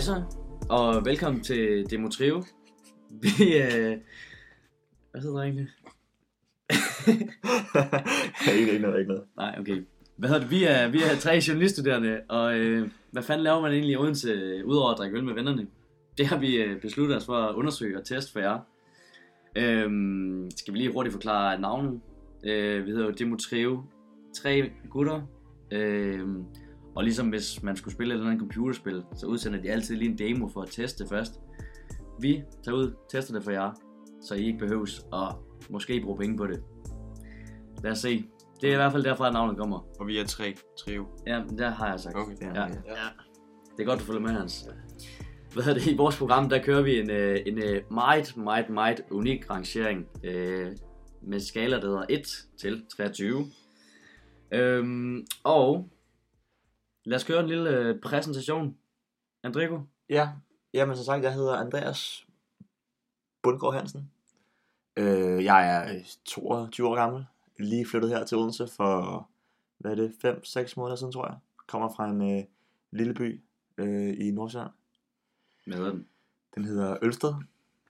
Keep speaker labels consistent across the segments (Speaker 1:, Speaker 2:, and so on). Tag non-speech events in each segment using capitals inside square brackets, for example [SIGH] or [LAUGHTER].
Speaker 1: Hej så, og velkommen til Demo Trio. Vi øh... Hvad hedder det egentlig? [LAUGHS]
Speaker 2: ikke, ikke noget, ikke noget.
Speaker 1: Nej, okay. Hvad hedder det? Vi er, vi er tre journaliststuderende, og øh, hvad fanden laver man egentlig i Odense, øh, udover at drikke øl med vennerne? Det har vi øh, besluttet os for at undersøge og teste for jer. Øhm, skal vi lige hurtigt forklare navnet? Øh, vi hedder jo Demo Trio. Tre gutter. Øhm, og ligesom hvis man skulle spille et eller andet computerspil, så udsender de altid lige en demo for at teste det først. Vi tager ud, tester det for jer, så I ikke behøves at måske bruge penge på det. Lad os se. Det er i hvert fald derfra, at navnet kommer.
Speaker 3: Og vi er tre trio.
Speaker 1: Ja, der har jeg sagt.
Speaker 3: Okay.
Speaker 2: Ja,
Speaker 1: Ja.
Speaker 2: ja.
Speaker 1: ja. Det er godt, du følger med, Hans. Hvad hedder det? I vores program, der kører vi en, øh, en øh, meget, meget, meget unik rangering øh, med skala, der hedder 1 til 23. Øhm, og lad os køre en lille øh, præsentation. Andrigo?
Speaker 2: Ja, jamen som sagt, jeg hedder Andreas Bundgaard Hansen. Øh, jeg er øh, 22 år gammel. Lige flyttet her til Odense for, hvad er det, 5-6 måneder siden, tror jeg. Kommer fra en øh, lille by øh, i Nordsjælland.
Speaker 1: Hvad hedder den?
Speaker 2: Den hedder Ølsted.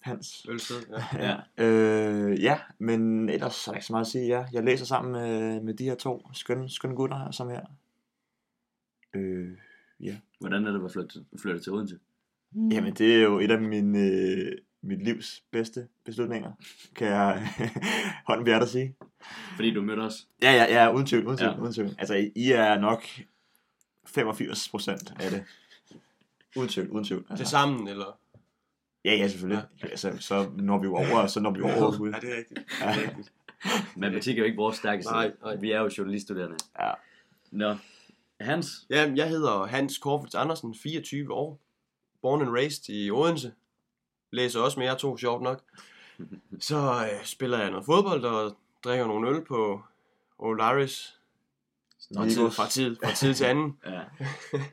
Speaker 2: Hans.
Speaker 3: Ølsted, ja. [LAUGHS]
Speaker 1: Ja.
Speaker 2: Øh, ja, men ellers er der ikke så meget at sige. Ja. Jeg læser sammen med, med de her to skønne, skønne gutter her, som her. Øh, ja.
Speaker 1: Hvordan er det at flytte, flytte til Odense?
Speaker 2: Jamen, det er jo et af mine, øh, mit livs bedste beslutninger, kan jeg [LAUGHS] hånden ved at sige.
Speaker 1: Fordi du mødte os.
Speaker 2: Ja, ja, ja, uden tvivl, uden tvivl,
Speaker 1: Ja.
Speaker 2: uden tvivl. Altså, I er nok 85 procent af det. Uden tvivl, uden tvivl.
Speaker 3: Til
Speaker 2: Altså,
Speaker 3: sammen, eller?
Speaker 2: ja, ja, selvfølgelig. Ja. Altså, så når vi jo over, så når vi over. [LAUGHS]
Speaker 3: Ja, det er rigtigt. Det
Speaker 2: Ja.
Speaker 3: er rigtigt.
Speaker 1: Matematik er jo ikke vores stærke side.
Speaker 3: Nej, nej.
Speaker 1: Vi er jo journaliststuderende.
Speaker 2: Ja.
Speaker 1: Nå. Hans?
Speaker 3: Ja, jeg hedder Hans Korfits Andersen, 24 år. Born and raised i Odense. Læser også med jer to, sjovt nok. [LAUGHS] Så øh, spiller jeg noget fodbold og drikker nogle øl på Olaris. Fra tid, fra, tid, fra tid til anden. [LAUGHS]
Speaker 1: Ja.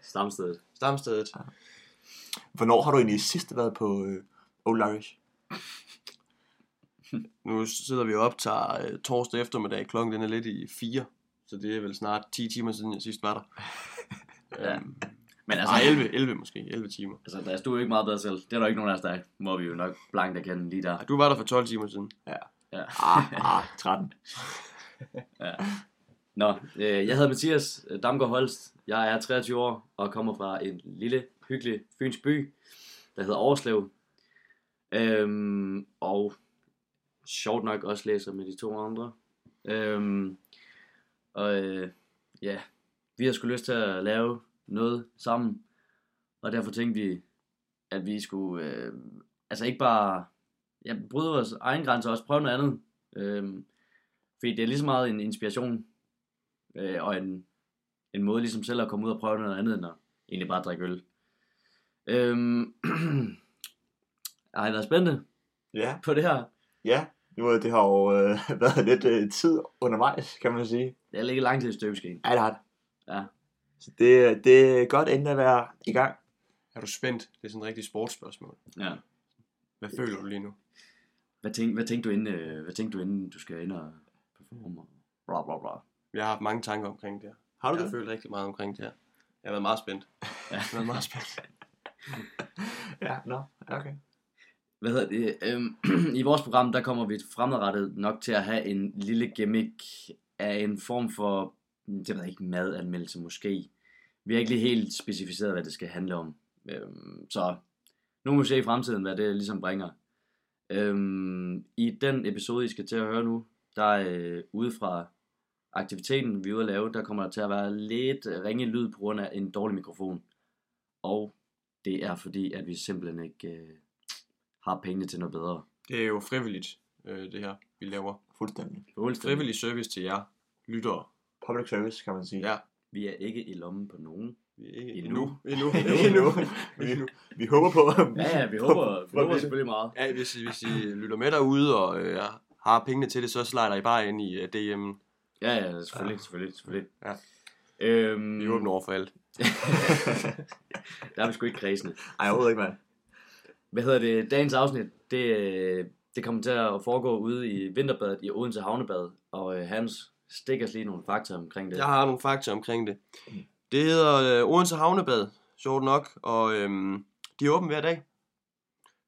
Speaker 1: Stamstedet.
Speaker 3: Stamstedet.
Speaker 2: Hvornår har du egentlig sidst været på øh, O'Larish?
Speaker 3: Nu sidder vi og optager øh, torsdag eftermiddag. Klokken den er lidt i 4. Så det er vel snart 10 timer siden jeg sidst var der. [LAUGHS]
Speaker 1: Ja.
Speaker 3: Øhm,
Speaker 1: Men altså,
Speaker 3: Nej, 11, 11 måske. 11 timer.
Speaker 1: altså der stod jo ikke meget bedre selv. Det er der ikke nogen af os, der er. må vi jo nok blankt erkende lige der.
Speaker 3: Ej, Du var der for 12 timer siden.
Speaker 1: Ja.
Speaker 2: Ah, ah 13. [LAUGHS]
Speaker 1: Nå, øh, jeg hedder Mathias øh, Damgaard Holst. Jeg er 23 år og kommer fra en lille, hyggelig fynsk by, der hedder Overslev. Øhm, og sjovt nok også læser med de to andre. Øhm, og øh, ja, vi har sgu lyst til at lave noget sammen. Og derfor tænkte vi, at vi skulle, øh, altså ikke bare ja, bryde vores egen grænser, også prøve noget andet. Øhm, fordi det er lige så meget en inspiration, øh, og en, en måde ligesom selv at komme ud og prøve noget andet, end at egentlig bare drikke øl. Øhm, [CLEARS THROAT] har I været spændte
Speaker 2: Ja,
Speaker 1: på det her?
Speaker 2: ja. Nu, er det har jo øh, [LAUGHS] været lidt øh, tid undervejs, kan man sige.
Speaker 1: Det er ligget lang tid i støbeskeen.
Speaker 2: Ja, det har det.
Speaker 1: Ja.
Speaker 2: Så det, det er godt endelig at være i gang.
Speaker 3: Er du spændt? Det er sådan et rigtigt sportsspørgsmål.
Speaker 1: ja.
Speaker 3: Hvad føler du lige nu?
Speaker 1: Hvad, tænk, hvad tænkte du inden, øh, hvad tænkte du inden du skal ind og performe? Bla bla bla.
Speaker 3: Jeg har haft mange tanker omkring det her.
Speaker 2: Har du
Speaker 3: Jeg har
Speaker 2: det?
Speaker 3: følt rigtig meget omkring det her. Jeg har været meget spændt.
Speaker 1: Ja.
Speaker 3: Jeg har været meget spændt. [LAUGHS]
Speaker 2: Ja, nå, okay.
Speaker 1: Hvad hedder det? Øhm, [CLEARS THROAT] I vores program, der kommer vi fremadrettet nok til at have en lille gimmick af en form for, mm, det ved jeg ikke, madanmeldelse måske. Vi har ikke lige helt specificeret, hvad det skal handle om. Øhm, så nu må vi se i fremtiden, hvad det ligesom bringer. Øhm, I den episode, I skal til at høre nu, der er øh, ude fra aktiviteten, vi er ude at lave, der kommer der til at være lidt ringe lyd på grund af en dårlig mikrofon. Og det er fordi, at vi simpelthen ikke øh, har pengene til noget bedre.
Speaker 3: Det er jo frivilligt, øh, det her, vi laver.
Speaker 2: Fuldstændig.
Speaker 1: Fuldstændig.
Speaker 3: Frivillig service til jer lyttere.
Speaker 2: Public service, kan man sige.
Speaker 3: Ja,
Speaker 1: Vi er ikke i lommen på nogen.
Speaker 3: vi er ikke
Speaker 1: Endnu.
Speaker 3: endnu. Endnu.
Speaker 2: Endnu.
Speaker 3: Endnu.
Speaker 2: Vi, vi håber på...
Speaker 1: Ja, ja, vi håber, vi [LAUGHS] håber selvfølgelig meget.
Speaker 3: Ja, hvis, I- hvis I lytter med derude og øh, har pengene til det, så slider I bare ind i uh, DM'en.
Speaker 1: Ja, ja, selvfølgelig, selvfølgelig, selvfølgelig.
Speaker 3: Ja.
Speaker 1: Øhm,
Speaker 3: Vi er åbne over for alt. [LAUGHS]
Speaker 1: der er vi sgu ikke kredsende.
Speaker 2: Ej, overhovedet ikke, mand.
Speaker 1: Hvad hedder det? Dagens afsnit, det, det kommer til at foregå ude i vinterbadet i Odense Havnebad. Og øh, Hans stikker os lige nogle fakta omkring det.
Speaker 3: Jeg har nogle fakta omkring det. Det hedder øh, Odense Havnebad, sjovt nok, og øhm, De er åbne hver dag.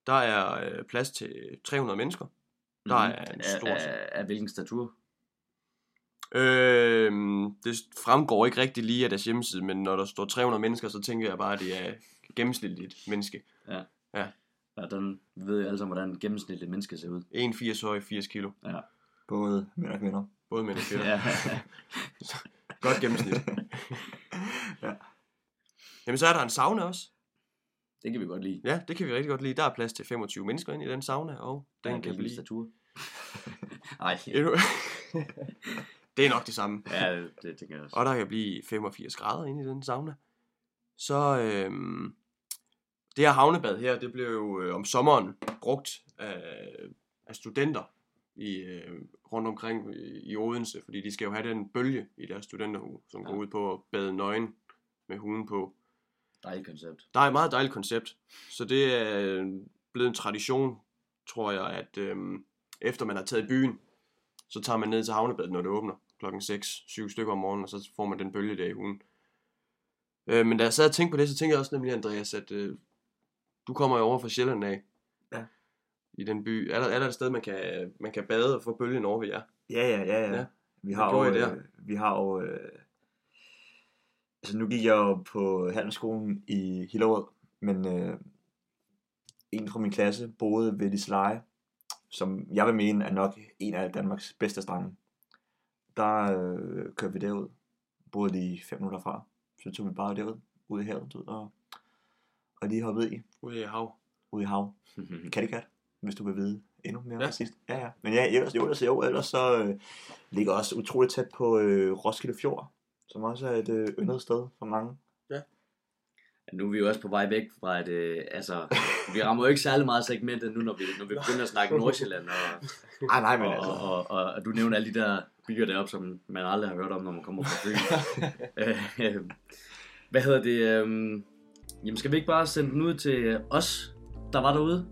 Speaker 3: Der er øh, plads til 300 mennesker. Der er en stor...
Speaker 1: Af, hvilken statur?
Speaker 3: Øh, det fremgår ikke rigtig lige af deres hjemmeside, men når der står 300 mennesker, så tænker jeg bare, at det er gennemsnitligt menneske.
Speaker 1: Ja, den ved jeg alle sammen, hvordan en gennemsnitlig menneske ser ud.
Speaker 3: 1,80 høj, 80 kilo.
Speaker 2: Både mænd og kvinder.
Speaker 3: Både mænd og kvinder.
Speaker 1: Ja.
Speaker 3: Godt gennemsnit. [LAUGHS]
Speaker 2: Ja.
Speaker 3: Jamen, så er der en sauna også.
Speaker 1: det kan vi godt lide.
Speaker 3: Ja, det kan vi rigtig godt lide. Der er plads til 25 mennesker ind i den sauna, og den
Speaker 1: Ja,
Speaker 3: kan blive...
Speaker 1: statur. [LAUGHS] Nej, [LAUGHS]
Speaker 3: det er nok det samme.
Speaker 1: ja, det, det tænker jeg også.
Speaker 3: Og der kan blive 85 grader inde i den sauna. Så øhm, det her havnebad her, det blev jo øh, om sommeren brugt af, af studenter i, øh, rundt omkring i, i Odense, fordi de skal jo have den bølge i deres studenterhue, som ja. går ud på at bade nøgen med huden på.
Speaker 1: Dejligt koncept.
Speaker 3: Der er et meget dejligt koncept, så det er blevet en tradition, tror jeg, at øhm, efter man har taget byen, så tager man ned til havnebadet, når det åbner klokken 6-7 stykker om morgenen, og så får man den bølge der i ugen. Øh, men da jeg sad og tænkte på det, så tænkte jeg også nemlig, Andreas, at øh, du kommer jo over fra Sjælland af.
Speaker 2: Ja.
Speaker 3: I den by. Er der, er der et sted, man kan, man kan bade og få bølgen over ved jer?
Speaker 2: Ja, ja, ja, ja.
Speaker 3: Ja.
Speaker 2: Vi har jo,
Speaker 3: der?
Speaker 2: øh, vi har jo, øh, altså nu gik jeg jo på handelsskolen i Hillerød, men øh, en fra min klasse boede ved Lisleje, som jeg vil mene er nok en af Danmarks bedste strande. Der øh, kørte vi derud, boede lige fem minutter fra, så tog vi bare derud, ud i havet, ud og, og lige hoppede i,
Speaker 3: Ude i hav.
Speaker 2: ude i hav. [LAUGHS] Kattegat, hvis du vil vide endnu mere
Speaker 3: Ja.
Speaker 2: ja. præcist. Ja, ja. Men ja, ellers, jo, ellers, jo, ellers så øh, ligger også utroligt tæt på øh, Roskilde Fjord, som også er et øh, yndet sted for mange.
Speaker 1: Ja, nu er vi jo også på vej væk fra et, øh, altså, vi rammer jo ikke særlig meget segmentet nu, når vi, når vi begynder at snakke Nordsjælland, og,
Speaker 2: Ej, [LAUGHS] nej, men
Speaker 1: og,
Speaker 2: altså.
Speaker 1: og, og, og, og du nævner alle de der byer deroppe, som man aldrig har hørt om, når man kommer fra Fyn. [LAUGHS] Øh, øh, Hvad hedder det? Øh, jamen, skal vi ikke bare sende den ud til os, der var derude?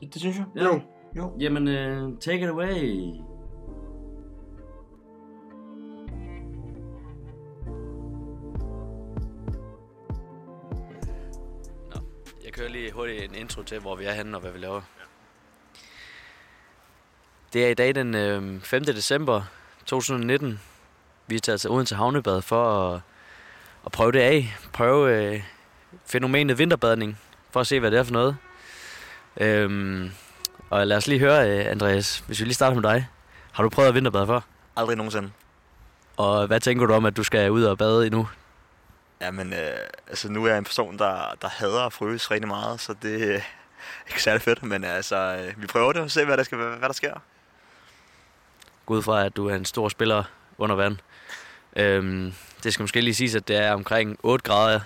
Speaker 2: Det, det synes jeg.
Speaker 1: Ja.
Speaker 3: Jo.
Speaker 2: Jo.
Speaker 1: Jamen, øh, take it away. Nå, jeg kører lige hurtigt en intro til, hvor vi er henne og hvad vi laver. Det er i dag den øh, 5. december 2019. Vi er taget til Odense Havnebad for at, at prøve det af. Prøve øh, fænomenet vinterbadning, for at se, hvad det er for noget. Øhm, og lad os lige høre, øh, Andreas, hvis vi lige starter med dig. Har du prøvet at vinterbade før?
Speaker 2: Aldrig nogensinde.
Speaker 1: Og hvad tænker du om, at du skal ud og bade endnu?
Speaker 2: Jamen, øh, altså nu er jeg en person, der, der hader at fryse rigtig meget, så det er [LAUGHS] ikke særlig fedt, men altså, øh, vi prøver det og se, hvad der, skal, hvad, hvad der sker.
Speaker 1: Gå ud fra, at du er en stor spiller under vand. Øhm, det skal måske lige siges, at det er omkring 8 grader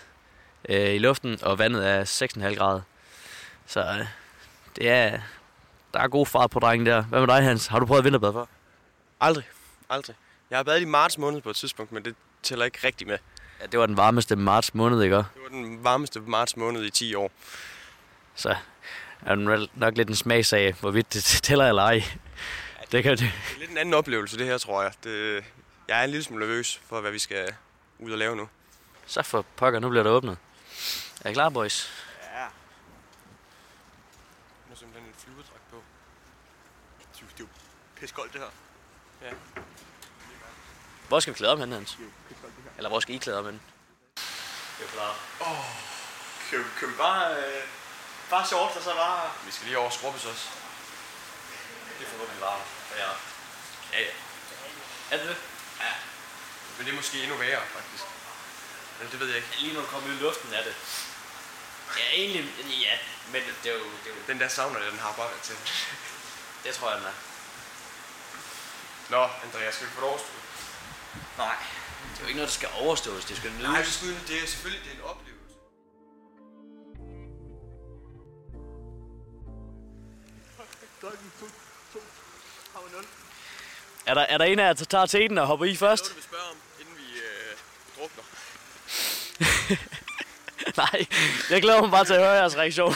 Speaker 1: øh, i luften, og vandet er 6,5 grader. Så øh, det er, der er god fart på drengen der. Hvad med dig, Hans? Har du prøvet at vinterbade før?
Speaker 3: Aldrig. Aldrig. Jeg har badet i marts måned på et tidspunkt, men det tæller ikke rigtigt med.
Speaker 1: Ja, det var den varmeste marts måned, ikke?
Speaker 3: Det var den varmeste marts måned i 10 år.
Speaker 1: Så er det vel nok lidt en smagsag, hvorvidt det [LAUGHS] tæller eller ej. Det kan det.
Speaker 3: Det er lidt en anden oplevelse, det her, tror jeg. Det, jeg er en lille smule nervøs for, hvad vi skal ud og lave nu.
Speaker 1: Så for pokker, nu bliver der åbnet. Er I klar, boys?
Speaker 3: Ja. Nu er simpelthen en flyvedragt på.
Speaker 2: Det er jo piskoldt det her.
Speaker 1: Hvor skal vi klæde om hen, Hans? Eller hvor skal I klæde om hen? Det er klar.
Speaker 2: Køb, køb bare, øh, bare shorts, og så bare...
Speaker 3: Vi skal lige over skrubbes også.
Speaker 1: Det er forhåbentlig varmt. Ja.
Speaker 3: Ja, ja.
Speaker 1: Er det det?
Speaker 3: Men det er måske endnu værre, faktisk. Men det ved jeg ikke.
Speaker 1: Lige når du kommer ud i luften er det. Ja, egentlig, ja. Men det er jo, det, er jo,
Speaker 3: Den der sauna, den har bare været til. [LAUGHS]
Speaker 1: det tror jeg, den er.
Speaker 3: Nå, Andreas, skal vi få det overstået?
Speaker 1: Nej. Det er jo ikke noget, der skal overstås. Det skal nydes.
Speaker 3: Nej, det, skulle, det er selvfølgelig det er en oplevelse.
Speaker 1: Er der, er der en af jer, der tager teten og hopper i først?
Speaker 3: Noget, du vil spørge om, inden vi øh, drukner. [LAUGHS]
Speaker 1: Nej, jeg glæder mig bare til at høre jeres reaktion.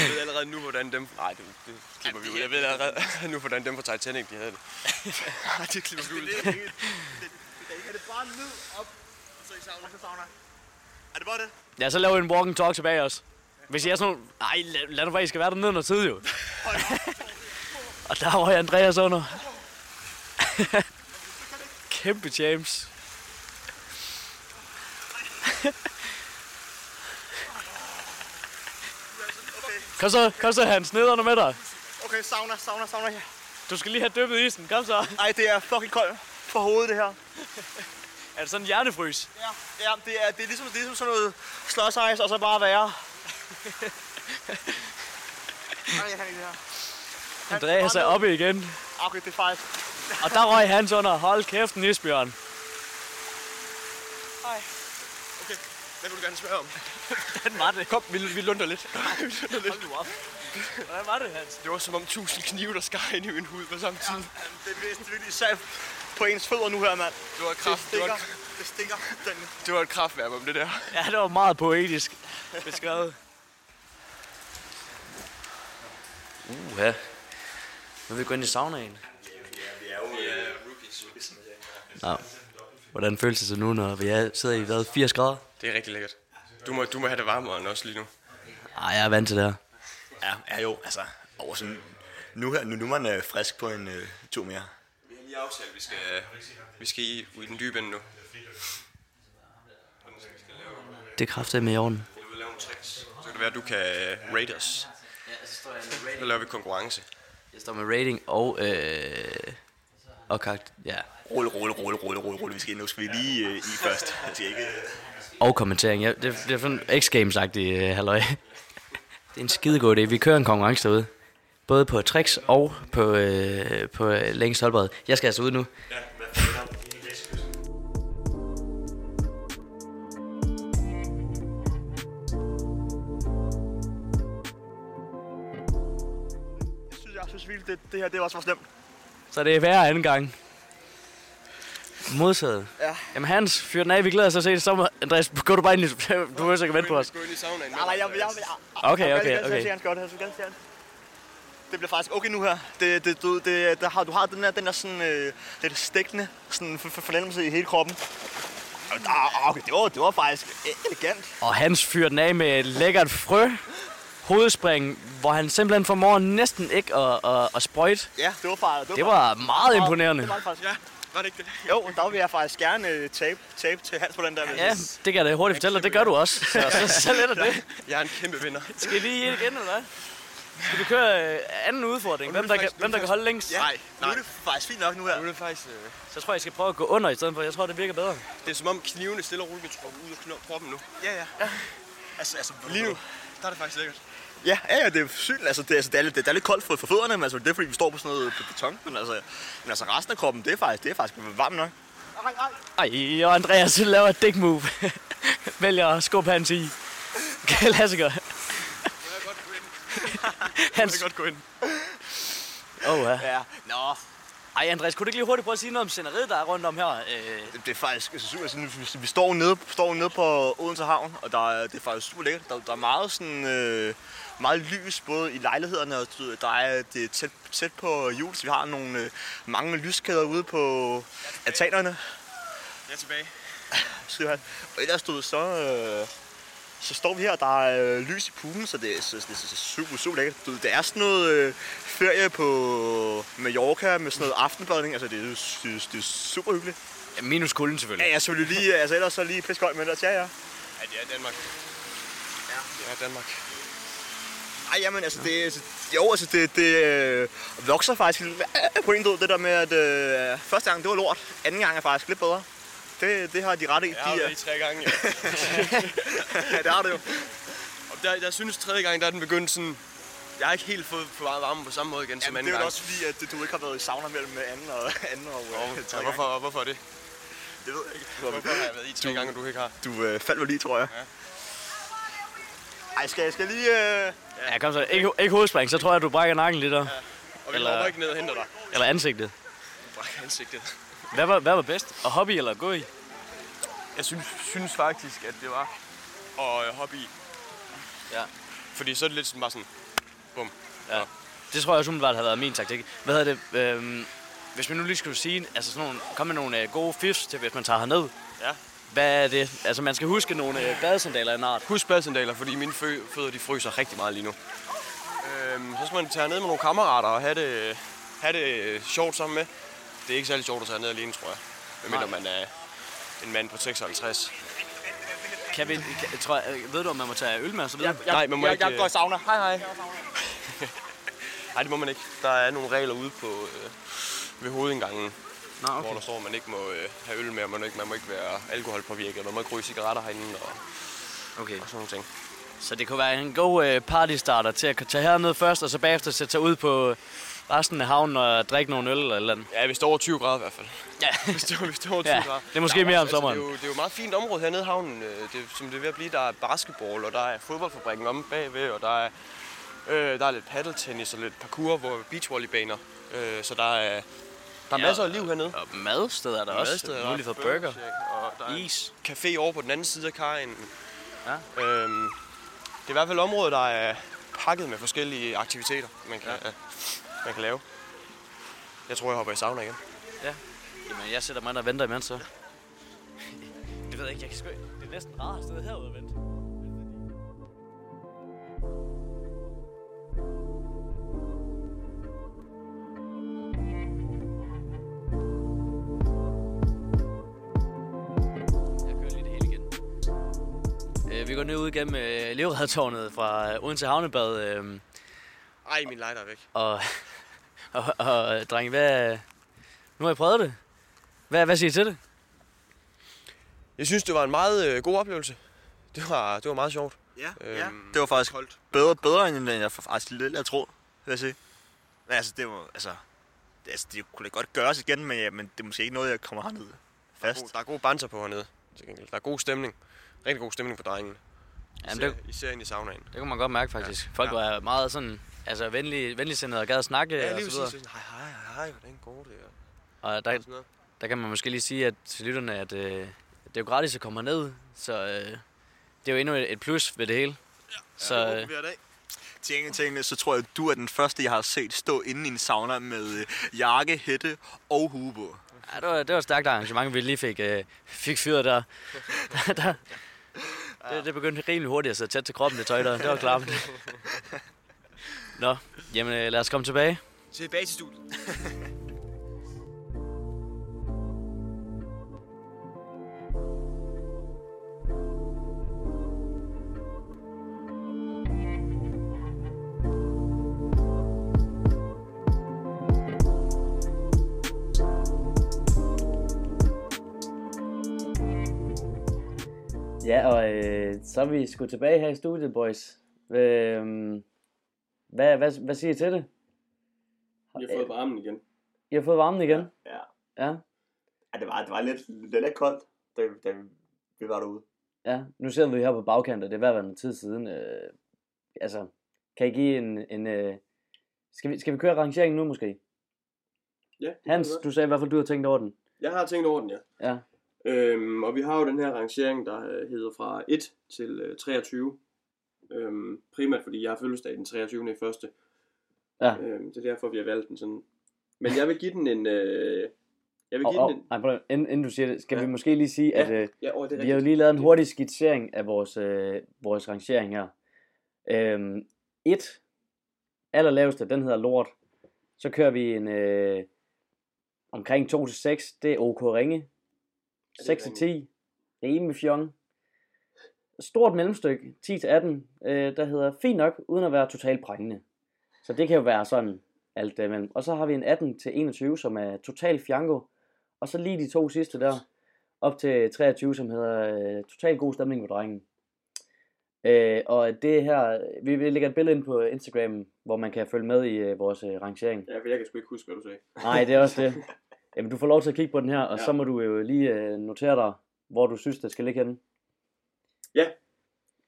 Speaker 3: Jeg ved allerede nu, hvordan dem... Nej, det, det klipper vi ud. Jeg ved allerede nu, hvordan dem fra Titanic, de havde det. [LAUGHS] Nej, det klipper vi ud.
Speaker 2: Er det bare ned, op, og så i sauna? Og så sauna. Er det bare det?
Speaker 1: Ja, så laver vi en walk and talk tilbage også. Hvis jeg er sådan nogle... Ej, lad, lad nu være, I skal være dernede noget tid, jo. [LAUGHS] og der var Andreas under. Kæmpe James. Kom så, kom så Hans, ned under med dig.
Speaker 2: Okay, sauna, sauna, sauna her.
Speaker 1: Du skal lige have dyppet isen, kom så.
Speaker 2: Ej, det er fucking koldt for hovedet, det her.
Speaker 1: Er det sådan en hjernefrys?
Speaker 2: Ja, ja det, er, det, er ligesom, det er ligesom sådan noget slåsejs, og så bare være. Nej, jeg kan ikke det her.
Speaker 1: Andreas er oppe igen.
Speaker 2: Okay, det er faktisk.
Speaker 1: Og der røg Hans under. Hold kæft, en isbjørn.
Speaker 3: Hvad vil du gerne spørge om? [LAUGHS]
Speaker 1: Hvordan var det?
Speaker 3: Kom, vi, vi lunder lidt. [LAUGHS]
Speaker 1: Hvordan var det, Hans?
Speaker 3: Det var som om tusind knive, der skar ind i min hud på samme tid.
Speaker 2: Det er virkelig, salt på ens fødder nu her, mand.
Speaker 3: Det var et
Speaker 2: Det
Speaker 3: kraft, det var
Speaker 2: stikker.
Speaker 3: et,
Speaker 2: Det stinker. Den.
Speaker 3: det var et kraftværk om det der.
Speaker 1: Ja, det var meget poetisk beskrevet. Uha. Nu vil vi gå ind i saunaen. Nå. Hvordan føles det så nu, når vi er, sidder i hvad, 80 grader?
Speaker 3: Det er rigtig lækkert. Du må, du må have det varmere end os lige nu.
Speaker 1: Ej, jeg er vant til det her.
Speaker 4: Ja, ja jo, altså, over sådan, nu, her, nu, nu er man øh, frisk på en øh, tur mere.
Speaker 3: Vi har lige aftalt, at vi skal, vi skal i, i den dybe ende nu.
Speaker 1: Det er kraftigt med i orden.
Speaker 3: Jeg vil lave nogle tricks. Så kan det være, at du kan øh, rate os. Så laver vi konkurrence.
Speaker 1: Jeg står med rating og, øh, og karakter, ja,
Speaker 4: Rulle, rulle, rulle, rulle, rulle, rulle. Vi skal, nu skal vi lige øh, i først. Jeg skal ikke...
Speaker 1: og kommentering. Ja, det, det er sådan X-Games-agtig øh, halløj. Det er en skidegod idé. Vi kører en konkurrence derude. Både på tricks og på, øh, på øh, længst holdbred. Jeg skal altså ud nu.
Speaker 2: Jeg synes, jeg synes virkelig, det, det her det også for slemt.
Speaker 1: Så det er hver anden gang. Modsaget.
Speaker 2: Ja.
Speaker 1: Jamen Hans, fyr den af. Vi glæder os til at se det. Så må- Andreas, gå du bare ind i... [LAUGHS] Du behøver ikke vente på os.
Speaker 3: Gå ind i saunaen.
Speaker 2: Nej, nej, jeg, jeg,
Speaker 1: Okay,
Speaker 2: jeg,
Speaker 1: okay,
Speaker 2: jeg, jeg,
Speaker 1: okay.
Speaker 2: Jeg, jeg, jeg, jeg, jeg, det bliver faktisk okay nu her. Det, det, du, det, der har, du har den der, den der sådan, øh, lidt stikkende sådan for, for fornemmelse i hele kroppen. Ah, Okay, det var, det var faktisk elegant.
Speaker 1: Og Hans fyrer den af med et lækkert frø. Hovedspring, hvor han simpelthen formår næsten ikke at, at, at sprøjte.
Speaker 2: Ja, det var faktisk...
Speaker 1: Det var meget imponerende.
Speaker 2: Det var det faktisk.
Speaker 3: Ja, var det ikke det?
Speaker 2: Jo, der vil jeg faktisk gerne øh, tabe, tabe til hals på den der. hvis-
Speaker 1: Ja, det kan jeg da hurtigt fortælle dig. Det gør du også. [LAUGHS] Så, så, så let er det.
Speaker 3: Jeg er en kæmpe vinder.
Speaker 1: Skal I lige igen, eller hvad? Skal vi køre øh, anden udfordring? Hvem der, kan, hvem der kan holde længst?
Speaker 2: Ja,
Speaker 3: Nej,
Speaker 2: nu er
Speaker 3: nej.
Speaker 2: det faktisk fint nok nu her.
Speaker 3: Nu er det faktisk... Øh,
Speaker 1: Så tror jeg, jeg skal prøve at gå under i stedet for. Jeg tror, det virker bedre.
Speaker 3: det er som om knivene stille og roligt bliver trukket ud af kroppen nu.
Speaker 2: Ja, ja. ja. Altså, altså,
Speaker 3: Lige nu, der er det faktisk lækkert.
Speaker 2: Ja, ja, ja, det er sygt. Altså, det, altså, det, er lidt, det er lidt koldt for, for fødderne, men altså, det er fordi, vi står på sådan noget på beton. Men altså, men altså resten af kroppen, det er faktisk, det er faktisk varmt nok. Ej, ej.
Speaker 1: Ej, og Andreas laver et dick move. [LAUGHS] Vælger at skubbe hans i. Kan lade sig gøre. [LAUGHS] Hans...
Speaker 3: Jeg kan godt gå ind.
Speaker 1: Åh, ja.
Speaker 2: Ja, nå.
Speaker 1: Ej, Andreas, kunne du ikke lige hurtigt prøve at sige noget om sceneriet, der er rundt om her? Øh,
Speaker 2: Det, det er faktisk altså, super. Altså, vi, vi står nede, står nede på Odense Havn, og der er, det er faktisk super lækkert. Der, der er meget sådan... Øh, meget lys både i lejlighederne og der er det er tæt, tæt på jul, så vi har nogle øh, mange lyskæder ude på altanerne.
Speaker 3: Jeg er tilbage. [LAUGHS]
Speaker 2: siger han. Og ellers stod så, øh, så står vi her, der er øh, lys i poolen, så det er, så, det er så super, super lækkert. Du Det er sådan noget øh, ferie på Mallorca med sådan noget aftenbadning, altså det er, det, det er super hyggeligt.
Speaker 1: ja, minus kulden
Speaker 2: Ja,
Speaker 1: selvfølgelig.
Speaker 2: ja, selvfølgelig lige, altså ellers så lige piskoldt, men ellers ja, ja.
Speaker 3: Ja, det er Danmark. Ja, det er Danmark.
Speaker 2: Ej, jamen altså det, altså, jo, altså det, det øh, vokser faktisk på en død, det der med, at øh, første gang det var lort, anden gang er faktisk lidt bedre. Det, det har de ret i.
Speaker 3: Jeg har
Speaker 2: De,
Speaker 3: været
Speaker 2: er-
Speaker 3: tre gange, ja. [LAUGHS]
Speaker 2: ja, det har det jo.
Speaker 3: Og der, jeg synes, tredje gang, der er den begyndt sådan... Jeg har ikke helt fået for meget varme på samme måde igen som
Speaker 2: Jamen,
Speaker 3: anden
Speaker 2: det er jo også fordi, at du ikke har været i sauna mellem anden og, anden og øh,
Speaker 3: Og,
Speaker 2: tredje
Speaker 3: ja, hvorfor, hvorfor det?
Speaker 2: Det ved jeg ikke.
Speaker 3: Hvorfor har jeg været i tre gange, og du ikke har?
Speaker 2: Du øh, faldt jo lige, tror jeg. Ja. Ej, skal, jeg- skal lige... Øh...
Speaker 1: Ja, kom så. Ikke, ikke hovedspring, så tror jeg, du brækker nakken lidt der.
Speaker 3: Og vi
Speaker 1: Eller-
Speaker 3: Eller... ikke ned og henter dig.
Speaker 1: Eller ansigtet.
Speaker 3: Bræk ansigtet.
Speaker 1: Hvad var, hvad var bedst? At hoppe i eller at gå i?
Speaker 3: Jeg synes, synes faktisk, at det var at øh, hoppe i.
Speaker 1: Ja.
Speaker 3: Fordi så er det lidt sådan bare sådan... Bum.
Speaker 1: Ja. Det tror jeg også umiddelbart havde været min taktik. Hvad hedder det? Øhm, hvis man nu lige skulle sige, altså sådan nogle, kom med nogle øh, gode fifs til, hvis man tager herned.
Speaker 3: Ja.
Speaker 1: Hvad er det? Altså, man skal huske nogle øh, badesandaler af en art.
Speaker 3: Husk badsandaler, fordi mine fø- fødder de fryser rigtig meget lige nu. Øhm, så skal man tage ned med nogle kammerater og have det, have det sjovt sammen med. Det er ikke særlig sjovt at tage ned alene, tror jeg. Medmindre man er en mand på 56.
Speaker 1: Kan vi, kan, tror jeg, øh, ved du, om man må tage øl med og så videre?
Speaker 4: Jeg,
Speaker 3: Nej, man må
Speaker 4: jeg,
Speaker 3: ikke,
Speaker 4: jeg går i sauna. Hej, hej. [LAUGHS]
Speaker 3: Nej, det må man ikke. Der er nogle regler ude på øh, ved hovedindgangen,
Speaker 1: Nå,
Speaker 3: okay. hvor der står, at man ikke må øh, have øl med, og man må ikke, man må ikke være alkoholpåvirket, man må ikke ryge cigaretter herinde og,
Speaker 1: okay.
Speaker 3: og sådan nogle ting.
Speaker 1: Så det kunne være en god øh, partystarter til at tage herned først, og så bagefter sætte sig ud på resten af havnen og drikke nogle øl eller eller andet.
Speaker 3: Ja, hvis det er over 20 grader i hvert fald.
Speaker 1: Ja, [LAUGHS]
Speaker 3: Hvis det er, hvis det er over 20
Speaker 1: Ja,
Speaker 3: grader.
Speaker 1: det er måske
Speaker 3: Der
Speaker 1: mere om
Speaker 3: også-
Speaker 1: sommeren.
Speaker 3: Det er, jo, det er jo et meget fint område hernede i havnen, øh, det, som det er ved at blive. Der er basketball, og der er fodboldfabrikken om bagved, og der er, øh, der er lidt paddeltennis og lidt parkour, hvor beachvolleybaner. Øh, så der er, der er
Speaker 1: Ja,
Speaker 3: masser af liv hernede.
Speaker 1: og madsteder er der også.
Speaker 3: Madsteder,
Speaker 1: Mulighed for
Speaker 3: der er
Speaker 1: burger.
Speaker 3: Og der er
Speaker 1: Is.
Speaker 3: café over på den anden side af kajen.
Speaker 1: Ja.
Speaker 3: Øhm, det er i hvert fald et område, der er pakket med forskellige aktiviteter, man kan, ja. man kan lave. Jeg tror, jeg hopper i sauna igen.
Speaker 1: Jamen, jeg sætter mig ind og venter imens så. [LAUGHS] det ved jeg ikke, jeg kan sgu. Det er næsten rart at sidde herude og vente. Går nu ud igennem øh, Leveredtårnet fra øh, Odense Havnebad. Øh,
Speaker 3: Ej, min lighter er væk.
Speaker 1: og, [LAUGHS] og, og drenge, hvad... Nu har jeg prøvet det. Hvad, hvad siger I til det?
Speaker 3: Jeg synes, det var en meget øh, god oplevelse. Det var, det var meget sjovt.
Speaker 4: Ja,
Speaker 3: Øhm,
Speaker 4: Det var faktisk
Speaker 3: koldt.
Speaker 4: bedre, bedre end jeg faktisk lidt jeg troede, vil jeg sige. Men altså, det var, altså, det, altså, det kunne da godt gøres igen, men, ja, men det er måske ikke noget, jeg kommer herned
Speaker 3: Der er,
Speaker 4: fast.
Speaker 3: god, der er god banter på hernede. Til gengæld. Der er god stemning. Rigtig god stemning på drengene.
Speaker 1: Jamen,
Speaker 3: især,
Speaker 1: det,
Speaker 3: især inde i saunaen.
Speaker 1: det kunne man godt mærke, faktisk. Folk
Speaker 3: Ja.
Speaker 1: var meget sådan... Altså, venlig, venligsindede og gad at snakke
Speaker 3: Ja,
Speaker 1: og så videre.
Speaker 3: præcis. Hej, hej, hej, hvordan går det? Og
Speaker 1: Og der,
Speaker 3: sådan
Speaker 1: der kan man måske lige sige at til lytterne, at øh, det er jo gratis at komme ned, så øh, det er jo endnu et, et plus ved det hele. Så
Speaker 4: Ja,
Speaker 1: øh,
Speaker 4: hver dag. Til tingene, så tror jeg, at du er den første, jeg har set stå inde i en sauna med øh, jakke, hætte og hue på.
Speaker 1: ja, det, var, det var et stærkt arrangement, vi lige fik, øh, fik fyret der. [LAUGHS] der, der det, det begyndte rimelig hurtigt at sætte tæt til kroppen, det tøj der. Det var klart. [LAUGHS] Nå, jamen øh, lad os komme tilbage.
Speaker 4: Tilbage til studiet. [LAUGHS]
Speaker 1: Ja, og øh, så er vi sgu tilbage her i studiet, boys. Øh, hvad, hvad, hvad siger I til det?
Speaker 3: Vi har fået varmen igen.
Speaker 1: I har fået varmen igen?
Speaker 2: Ja.
Speaker 1: Ja.
Speaker 2: Ja, det var, det var lidt, lidt, lidt koldt, da, da vi var derude.
Speaker 1: Ja, nu sidder vi her på bagkant, og det er været en tid siden. Øh, altså, kan I give en... en øh, skal, vi, skal vi køre rangeringen nu måske?
Speaker 3: Ja,
Speaker 1: Hans, du sagde i hvert fald, du har tænkt over den.
Speaker 3: Jeg har tænkt over den, ja.
Speaker 1: Ja.
Speaker 3: Øhm, og vi har jo den her rangering, der øh, hedder fra 1 til øh, 23. Øhm, primært fordi jeg har fødselsdag den 23. i første.
Speaker 1: Ja.
Speaker 3: Øhm, det er derfor, vi har valgt den sådan. Men jeg vil give den en... Øh, jeg vil give
Speaker 1: og,
Speaker 3: den en...
Speaker 1: nej, prøv, inden, inden du siger det, skal
Speaker 3: Ja.
Speaker 1: vi måske lige sige,
Speaker 3: Ja,
Speaker 1: at øh,
Speaker 3: Ja, er
Speaker 1: vi har jo lige lavet en hurtig skitsering af vores, øh, vores rangering her. Øhm, et, allerlaveste, den hedder lort. Så kører vi en øh, omkring 2-6, det er OK Ringe.
Speaker 3: Det
Speaker 1: 6-10, rimelig fjong. Stort mellemstykke, 10-18, øh, der hedder fint nok, uden at være totalt prængende. Så det kan jo være sådan alt det imellem. Og så har vi en 18-21, som er total fjango. Og så lige de to sidste der, op til 23, som hedder øh, total god stemning på drengen. Øh, og det her, vi, vi lægger et billede ind på Instagram, hvor man kan følge med i øh, vores øh, rangering.
Speaker 3: Ja, for jeg kan sgu ikke huske, hvad du sagde.
Speaker 1: Nej, det er også det. [LAUGHS] Jamen, du får lov til at kigge på den her, og
Speaker 3: Ja.
Speaker 1: så må du jo lige øh, notere dig, hvor du synes, det skal ligge henne.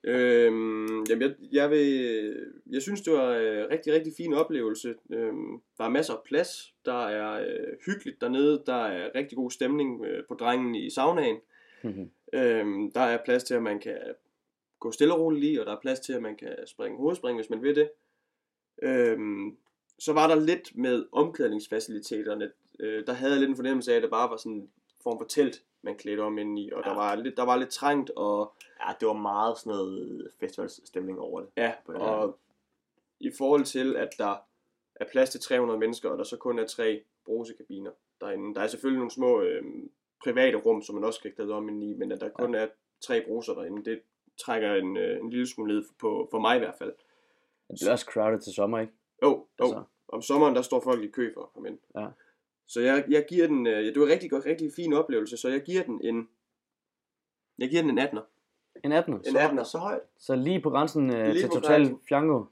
Speaker 3: Øhm, jamen, jeg, jeg, vil, jeg synes, det var en rigtig, rigtig fin oplevelse. Øhm, der er masser af plads. Der er øh, hyggeligt dernede. Der er rigtig god stemning øh, på drengen i saunaen. Øhm, der er plads til, at man kan gå stille og roligt i, og der er plads til, at man kan springe hovedspring, hvis man vil det. Øhm, så var der lidt med omklædningsfaciliteterne. Øh, der havde jeg lidt en fornemmelse af, at det bare var sådan en form for telt man klædte om indeni, og ja. der, var lidt, der var lidt trængt, og
Speaker 2: Ja, det var meget sådan noget festivalstemning over det.
Speaker 3: Ja,
Speaker 2: på
Speaker 3: og i forhold til, at der er plads til 300 mennesker, og der så kun er tre brusekabiner derinde. Der er selvfølgelig nogle små øh, private rum, som man også kan klæde om ind i, men at der kun er tre bruser derinde, det trækker en, øh, en lille smule ned på, for mig i hvert fald.
Speaker 1: Det bliver også crowded til sommer, ikke?
Speaker 3: Jo, jo.
Speaker 1: Altså.
Speaker 3: Altså. Om sommeren, der står folk i kø for at komme ind.
Speaker 1: Ja.
Speaker 3: Så jeg, jeg giver den, øh, det var en rigtig godt, rigtig fin oplevelse, så jeg giver den en, jeg giver den en 18'er.
Speaker 1: En 18.
Speaker 3: En
Speaker 2: Så,
Speaker 3: 18'er.
Speaker 2: så højt.
Speaker 1: Så lige på grænsen øh,
Speaker 3: Lige
Speaker 1: til
Speaker 3: på
Speaker 1: total
Speaker 3: grænsen.
Speaker 1: fjango.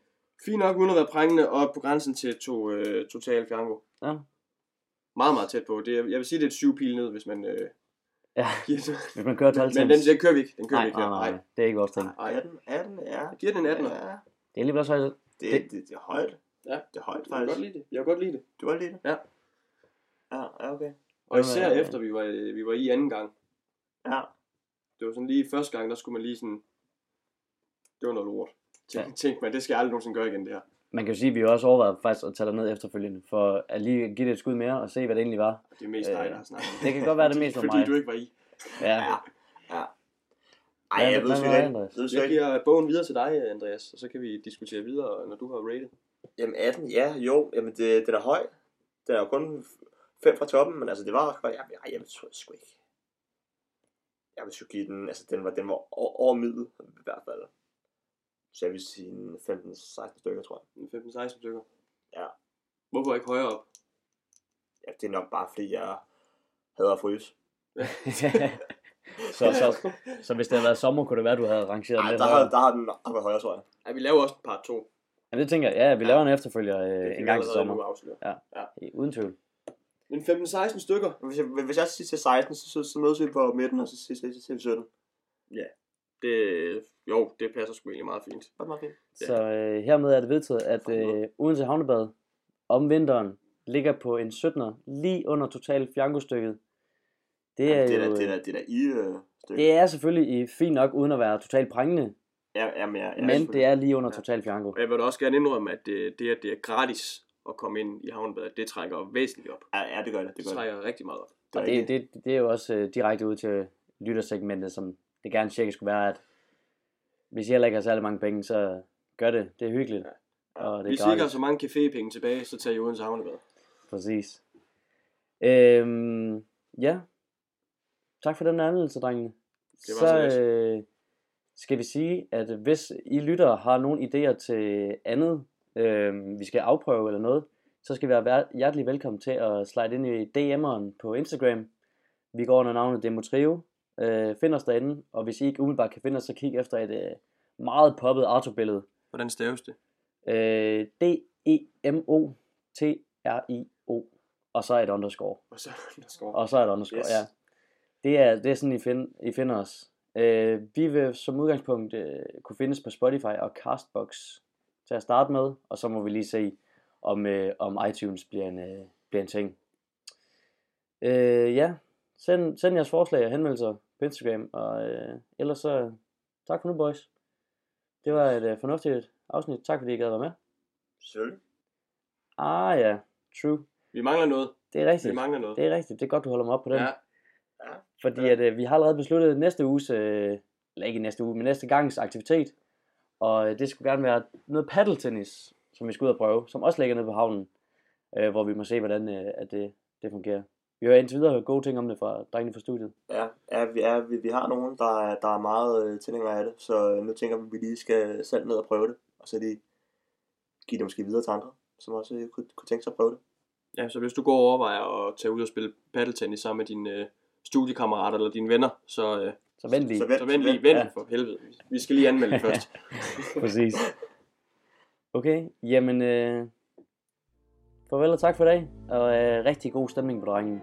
Speaker 3: Fint nok uden at være prængende, og på grænsen til to, øh, total fiango.
Speaker 1: Ja.
Speaker 3: Meget, meget tæt på. Det jeg vil sige, det er et syv pil ned, hvis man øh,
Speaker 1: Ja, [LAUGHS]
Speaker 3: det.
Speaker 1: hvis man kører til
Speaker 3: Men den, den kører vi ikke. Den kører
Speaker 1: nej,
Speaker 3: vi ikke.
Speaker 1: nej,
Speaker 3: her.
Speaker 1: nej, det er ikke vores ting.
Speaker 3: Nej.
Speaker 2: 18, 18, ja.
Speaker 3: Jeg giver den en 18'er.
Speaker 2: Ja,
Speaker 1: Det er lige også højt.
Speaker 2: det, det, det, er højt.
Speaker 3: Ja.
Speaker 2: Det er højt,
Speaker 3: Jeg kan
Speaker 2: faktisk.
Speaker 3: godt lide det. Jeg kan godt lide det.
Speaker 2: Du var lige det?
Speaker 3: Ja.
Speaker 2: Ja, ja, okay.
Speaker 3: Og især
Speaker 1: Jamen, øh,
Speaker 3: efter vi var, vi var i anden gang.
Speaker 2: Ja.
Speaker 3: Det var sådan lige første gang, der skulle man lige sådan... Det var noget lort. Tænk,
Speaker 1: Ja.
Speaker 3: ja. tænkte man, det skal jeg aldrig nogensinde gøre igen, det her.
Speaker 1: Man kan jo sige, at vi har også overvejet faktisk at tage dig ned efterfølgende, for at lige give det et skud mere og se, hvad det egentlig var.
Speaker 3: Det er mest
Speaker 1: Øh,
Speaker 3: dig, der har snakket.
Speaker 1: det kan godt være, det mest om
Speaker 3: Fordi
Speaker 1: mig.
Speaker 3: du ikke var i.
Speaker 1: Ja,
Speaker 2: Ja. ja. Ej,
Speaker 1: Hvad-
Speaker 2: jeg ved ikke. Jeg
Speaker 3: Jeg giver bogen videre til dig, Andreas, og så kan vi diskutere videre, når du har rated.
Speaker 2: Jamen 18, ja, jo. Jamen det, den er høj. Den er jo kun 5 fra toppen, men altså det var også godt. Jeg, jeg, jeg ved sgu- sgu ikke. Jeg vil sgu give den, altså den var, den var over, over middel, i hvert fald. Så jeg vil sige en 15-16 stykker, tror jeg.
Speaker 3: En 15-16 stykker.
Speaker 2: Ja.
Speaker 3: Hvorfor ikke højere op?
Speaker 2: Ja, det er nok bare fordi, jeg hader at fryse. [LAUGHS]
Speaker 1: så, så, så hvis det havde været sommer, kunne det være, at du havde rangeret den
Speaker 2: Ej,
Speaker 1: lidt
Speaker 2: der, har,
Speaker 1: højere.
Speaker 2: der har den nok været højere, tror jeg.
Speaker 3: Ja, vi laver også en part 2.
Speaker 1: Men det tænker jeg, ja, vi laver en efterfølger
Speaker 3: Det
Speaker 1: øh, en gang til sommer.
Speaker 3: afsløre.
Speaker 1: Uden tvivl.
Speaker 3: Men 15-16 stykker,
Speaker 2: Hvis jeg, hvis jeg siger til 16, så, så, så mødes vi på midten, og så siger så, så, 17.
Speaker 3: det, jo, det passer sgu egentlig meget fint.
Speaker 2: Det er meget fint.
Speaker 3: Ja.
Speaker 1: Så øh, hermed er det vedtaget, at øh, Odense Havnebad om vinteren ligger på en 17'er, lige under total fjango-stykket. Det er
Speaker 2: det, er
Speaker 1: jo...
Speaker 2: da, det, er da, det er da i øh, stykke.
Speaker 1: det er selvfølgelig i fint nok, uden at være totalt prængende,
Speaker 2: Ja, ja, men, ja, ja,
Speaker 1: men det er lige under
Speaker 3: Ja.
Speaker 1: total fjango.
Speaker 3: Og jeg vil også gerne indrømme, at det, det at det er gratis at komme ind i havnebadet, det trækker væsentligt op.
Speaker 2: Ja, ja, det gør det. Det
Speaker 3: Det
Speaker 2: gør det.
Speaker 3: trækker rigtig meget op.
Speaker 2: det,
Speaker 1: Og det, det, det er jo også øh, direkte ud til lyttersegmentet, som det gerne cirka skulle være, at hvis I heller ikke har særlig mange penge, så gør det. Det er hyggeligt. Og det
Speaker 3: Hvis
Speaker 1: er
Speaker 3: I ikke har så mange cafépenge tilbage, så tager I uden til havnebad.
Speaker 1: Præcis. Øhm, ja. Tak for den anmeldelse, drengene.
Speaker 3: Det var så
Speaker 1: så øh, skal vi sige, at hvis I lyttere har nogle idéer til andet, øh, vi skal afprøve eller noget, så skal vi være vær- hjertelig velkommen til at slide ind i DM'eren på Instagram. Vi går under navnet Demotrio. Øh, find os derinde, og hvis I ikke umiddelbart kan finde os, så kig efter et øh, meget poppet Arto-billede.
Speaker 3: Hvordan staves det?
Speaker 1: Øh, D-E-M-O-T-R-I-O. Og så et underscore.
Speaker 3: Og så der står.
Speaker 1: Og så et underscore,
Speaker 3: yes.
Speaker 1: ja. Det er, det er sådan, I, find, I finder os. Øh, vi vil som udgangspunkt øh, kunne findes på Spotify og Castbox til at starte med, og så må vi lige se, om, øh, om iTunes bliver en, øh, bliver en ting. Øh, ja, send, send jeres forslag og henvendelser på Instagram, og øh, ellers så tak for nu, boys. Det var et øh, fornuftigt afsnit. Tak fordi I gad være med.
Speaker 2: Selvfølgelig.
Speaker 1: Ah ja, true.
Speaker 3: Vi mangler noget.
Speaker 1: Det er
Speaker 3: Vi
Speaker 1: rigtigt.
Speaker 3: mangler noget.
Speaker 1: Det er rigtigt. Det er godt, du holder mig op på den.
Speaker 3: Ja,
Speaker 1: Fordi at, øh, vi har allerede besluttet næste uges, øh, eller ikke næste uge, men næste gangs aktivitet. Og øh, det skulle gerne være noget paddeltennis, som vi skal ud og prøve, som også ligger nede på havnen, øh, hvor vi må se, hvordan øh, at det, det fungerer. Vi har indtil videre hørt gode ting om det fra drengene fra studiet.
Speaker 2: Ja, ja, vi, er, vi, vi har nogen, der, er- der er meget øh, tilhængere af det, så øh, nu tænker vi, at vi lige skal selv ned og prøve det, og så lige give det måske videre til andre, som også øh, kunne, kunne tænke sig at prøve det.
Speaker 3: ja, så hvis du går og overvejer at tage ud og spille paddeltennis sammen med dine øh, studiekammerater eller dine venner, så, øh,
Speaker 1: Så vent lige.
Speaker 2: Så vent,
Speaker 3: så vent lige, vent.
Speaker 1: Ja.
Speaker 3: for helvede. Vi skal lige anmelde det [LAUGHS] først.
Speaker 1: Præcis. Okay, jamen, øh, farvel og tak for i dag, og øh, rigtig god stemning på drengen.